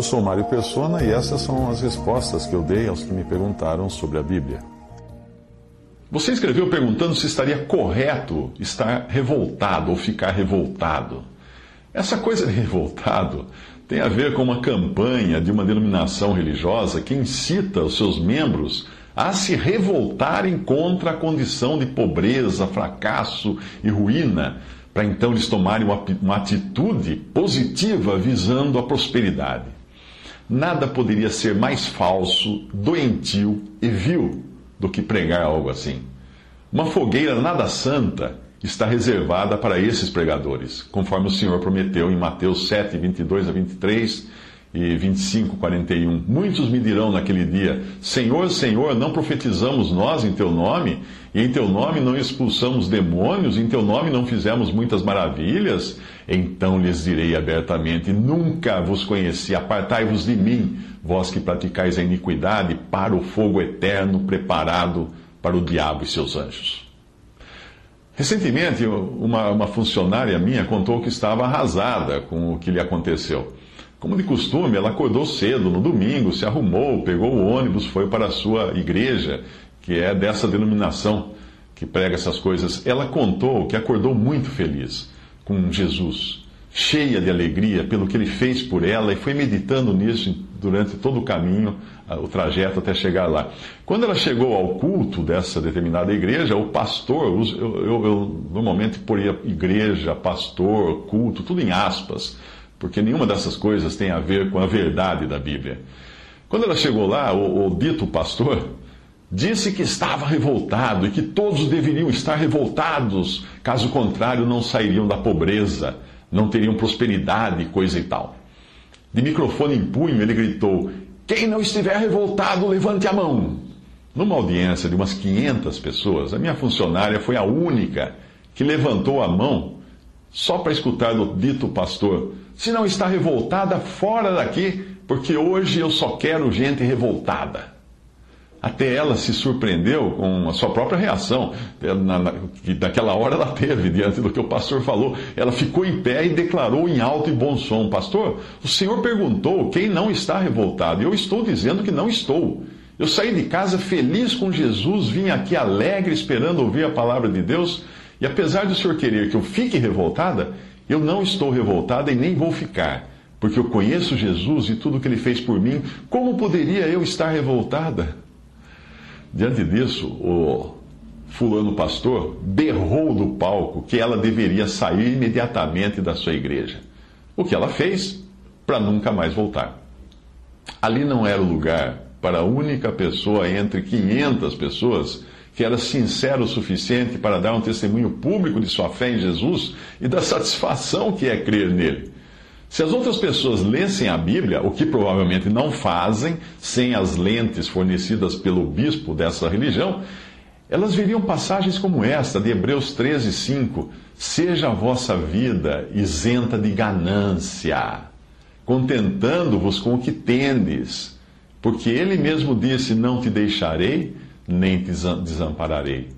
Eu sou Mário Persona e essas são as respostas que eu dei aos que me perguntaram sobre a Bíblia. Você escreveu perguntando se estaria correto estar revoltado ou ficar revoltado. Essa coisa de revoltado tem a ver com uma campanha de uma denominação religiosa que incita os seus membros a se revoltarem contra a condição de pobreza, fracasso e ruína, para então eles tomarem uma atitude positiva visando a prosperidade. Nada poderia ser mais falso, doentio e vil do que pregar algo assim. Uma fogueira nada santa está reservada para esses pregadores, conforme o Senhor prometeu em Mateus 7, 22 a 23 e 25, 41. Muitos me dirão naquele dia: Senhor, Senhor, não profetizamos nós em teu nome? E em teu nome não expulsamos demônios? Em teu nome não fizemos muitas maravilhas? Então lhes direi abertamente: Nunca vos conheci, apartai-vos de mim, vós que praticais a iniquidade, para o fogo eterno preparado para o diabo e seus anjos. Recentemente, uma, uma funcionária minha contou que estava arrasada com o que lhe aconteceu. Como de costume, ela acordou cedo no domingo, se arrumou, pegou o ônibus, foi para a sua igreja, que é dessa denominação que prega essas coisas. Ela contou que acordou muito feliz com Jesus, cheia de alegria pelo que ele fez por ela e foi meditando nisso durante todo o caminho, o trajeto até chegar lá. Quando ela chegou ao culto dessa determinada igreja, o pastor, eu, eu, eu normalmente poria igreja, pastor, culto, tudo em aspas porque nenhuma dessas coisas tem a ver com a verdade da Bíblia. Quando ela chegou lá, o, o dito pastor disse que estava revoltado e que todos deveriam estar revoltados, caso contrário, não sairiam da pobreza, não teriam prosperidade, coisa e tal. De microfone em punho, ele gritou: Quem não estiver revoltado, levante a mão. Numa audiência de umas 500 pessoas, a minha funcionária foi a única que levantou a mão só para escutar do dito pastor se não está revoltada, fora daqui, porque hoje eu só quero gente revoltada. Até ela se surpreendeu com a sua própria reação, que naquela hora ela teve diante do que o pastor falou. Ela ficou em pé e declarou em alto e bom som: Pastor, o senhor perguntou quem não está revoltado. Eu estou dizendo que não estou. Eu saí de casa feliz com Jesus, vim aqui alegre, esperando ouvir a palavra de Deus. E apesar do senhor querer que eu fique revoltada, eu não estou revoltada e nem vou ficar, porque eu conheço Jesus e tudo que ele fez por mim. Como poderia eu estar revoltada? Diante disso, o fulano pastor berrou do palco que ela deveria sair imediatamente da sua igreja. O que ela fez para nunca mais voltar. Ali não era o lugar para a única pessoa entre 500 pessoas que era sincero o suficiente para dar um testemunho público de sua fé em Jesus e da satisfação que é crer nele. Se as outras pessoas lessem a Bíblia, o que provavelmente não fazem, sem as lentes fornecidas pelo bispo dessa religião, elas veriam passagens como esta, de Hebreus 13, 5. Seja a vossa vida isenta de ganância, contentando-vos com o que tendes, porque ele mesmo disse: Não te deixarei nem te desampararei.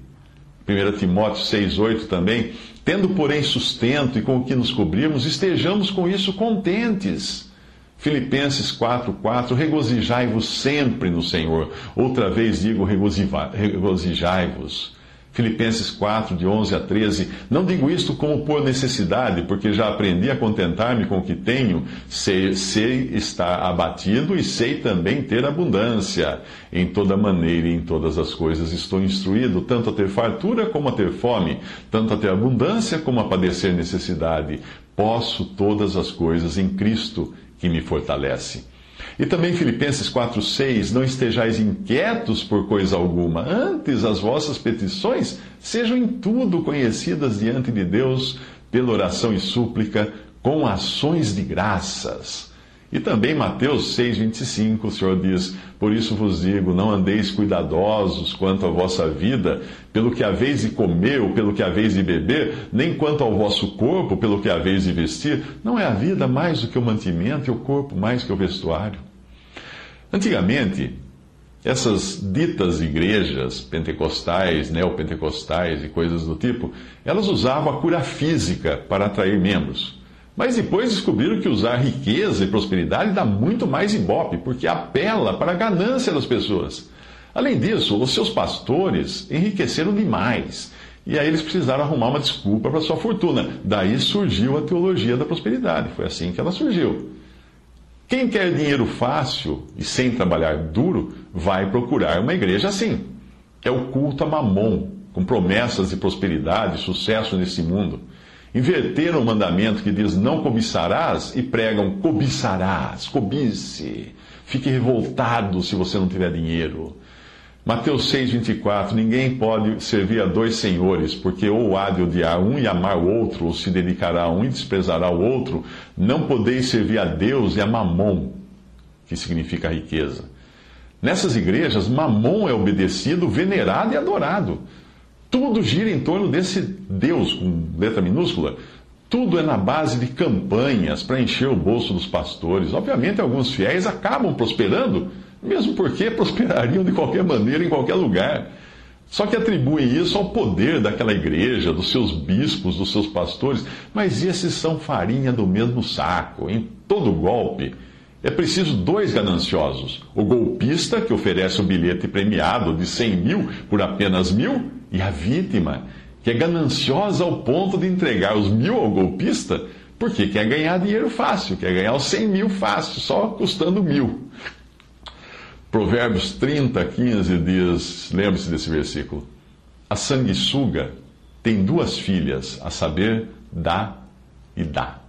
1 Timóteo 6,8 também, tendo, porém, sustento e com o que nos cobrirmos, estejamos com isso contentes. Filipenses 4,4, regozijai-vos sempre no Senhor. Outra vez digo, regozijai-vos. Filipenses 4, de 11 a 13. Não digo isto como por necessidade, porque já aprendi a contentar-me com o que tenho. Sei, sei estar abatido e sei também ter abundância. Em toda maneira e em todas as coisas estou instruído, tanto a ter fartura como a ter fome, tanto a ter abundância como a padecer necessidade. Posso todas as coisas em Cristo que me fortalece. E também Filipenses 4,6: Não estejais inquietos por coisa alguma, antes as vossas petições sejam em tudo conhecidas diante de Deus pela oração e súplica, com ações de graças. E também Mateus 6,25, o Senhor diz: Por isso vos digo, não andeis cuidadosos quanto à vossa vida, pelo que haveis de comer ou pelo que haveis de beber, nem quanto ao vosso corpo, pelo que haveis de vestir. Não é a vida mais do que o mantimento e o corpo mais que o vestuário. Antigamente, essas ditas igrejas pentecostais, neopentecostais e coisas do tipo, elas usavam a cura física para atrair membros. Mas depois descobriram que usar riqueza e prosperidade dá muito mais ibope, porque apela para a ganância das pessoas. Além disso, os seus pastores enriqueceram demais. E aí eles precisaram arrumar uma desculpa para sua fortuna. Daí surgiu a teologia da prosperidade. Foi assim que ela surgiu. Quem quer dinheiro fácil e sem trabalhar duro, vai procurar uma igreja assim. É o culto a mamon, com promessas de prosperidade e sucesso nesse mundo. Inverteram o mandamento que diz não cobiçarás e pregam cobiçarás, cobice. Fique revoltado se você não tiver dinheiro. Mateus 6,24: Ninguém pode servir a dois senhores, porque ou há de odiar um e amar o outro, ou se dedicará a um e desprezará o outro. Não podeis servir a Deus e a Mamon, que significa riqueza. Nessas igrejas, Mamon é obedecido, venerado e adorado. Tudo gira em torno desse Deus, com letra minúscula. Tudo é na base de campanhas para encher o bolso dos pastores. Obviamente, alguns fiéis acabam prosperando, mesmo porque prosperariam de qualquer maneira em qualquer lugar. Só que atribuem isso ao poder daquela igreja, dos seus bispos, dos seus pastores, mas esses são farinha do mesmo saco. Em todo golpe, é preciso dois gananciosos: o golpista, que oferece o bilhete premiado de 100 mil por apenas mil, e a vítima, que é gananciosa ao ponto de entregar os mil ao golpista, porque quer ganhar dinheiro fácil, quer ganhar os 100 mil fácil, só custando mil. Provérbios 30, 15 diz: lembre-se desse versículo. A sanguessuga tem duas filhas, a saber, dá e dá.